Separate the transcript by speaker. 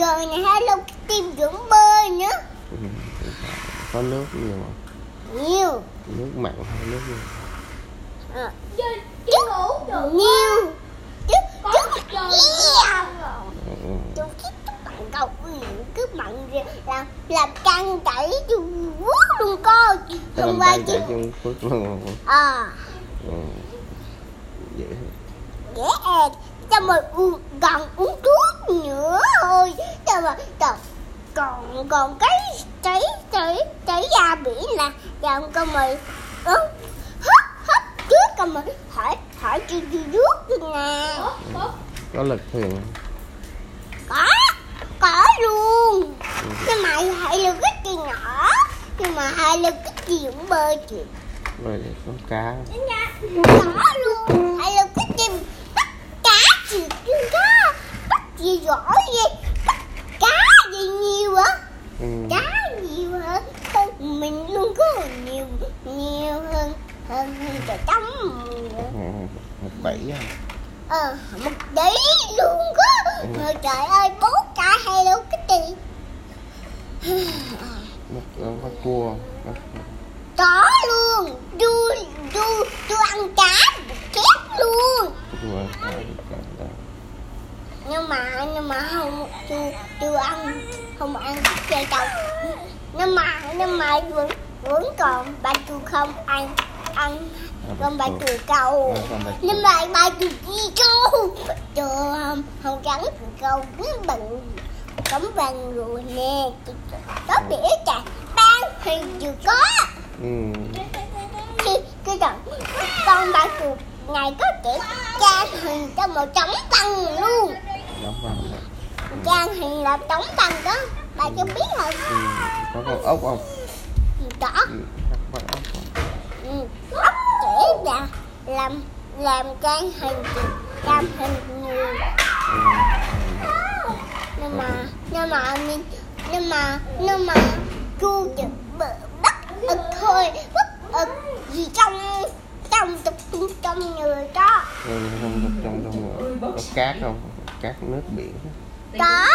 Speaker 1: rồi này Hello Kitty cũng bơi nữa
Speaker 2: Ừ, có nước nhiều không?
Speaker 1: nhiều.
Speaker 2: Nước mặn hay nước gì?
Speaker 1: À,
Speaker 3: Chơi chơi ngủ được.
Speaker 1: Nhiều. Chứ chứ
Speaker 3: chơi
Speaker 1: nhiều cầu cứ mặn làm làm căng chảy chú vuốt luôn coi hôm
Speaker 2: làm
Speaker 1: qua chứ.
Speaker 2: Trung Quốc luôn
Speaker 1: à
Speaker 2: ừ. dễ
Speaker 1: dễ ẹt cho mà uống còn uống thuốc nữa thôi cho mà còn còn còn cái cái cái cái da biển là còn con mày ừ, hấp hấp trước con mày. Hỏi hỏi chị đi nước luôn nè
Speaker 2: có lực thuyền
Speaker 1: có có luôn. Nhưng mà hai lực cái gì nhỏ nhưng mà hai lực cái gì cũng bơi chị.
Speaker 2: Rồi có cá.
Speaker 3: Đến nha
Speaker 1: có luôn. Hai lực cái gì bắt cá chị chưa có. Bắt gì giỏi vậy bắt cá gì nhiều á
Speaker 2: ừ.
Speaker 1: cá nhiều hơn hơn mình luôn có nhiều nhiều hơn hơn cả trăm
Speaker 2: Ừ, một bẫy à.
Speaker 1: ờ một đấy luôn có. Ôi trời ơi bố cá hello kitty
Speaker 2: mất có cua. Có,
Speaker 1: luôn. Du du du ăn cá chép luôn. Nhưng mà nhưng mà không chưa chưa ăn không ăn chơi đâu nhưng mà nhưng mà vẫn vẫn còn ba chú không? Ăn ăn con ba chú câu nhưng mà ba chú đi câu chưa không không gắn chú câu cứ bằng cấm bằng rồi nè. Có đĩa chặt ban thì chưa có.
Speaker 2: Ừ.
Speaker 1: khi cái đợt con ba chú ngày có thể trang hình cho một trống tăng luôn. Trang hình là trống tăng đó bà cho biết không
Speaker 2: ừ. có con ốc không ừ. có con ốc không
Speaker 1: ừ. ốc để là làm làm trang hình trang hình người
Speaker 2: ừ.
Speaker 1: nhưng mà nhưng mà mình nhưng mà nhưng mà chu chỉ bự bất ực thôi bất ực gì trong trong tập trong người đó
Speaker 2: ừ. trong trong trong có cát không cát nước biển
Speaker 1: có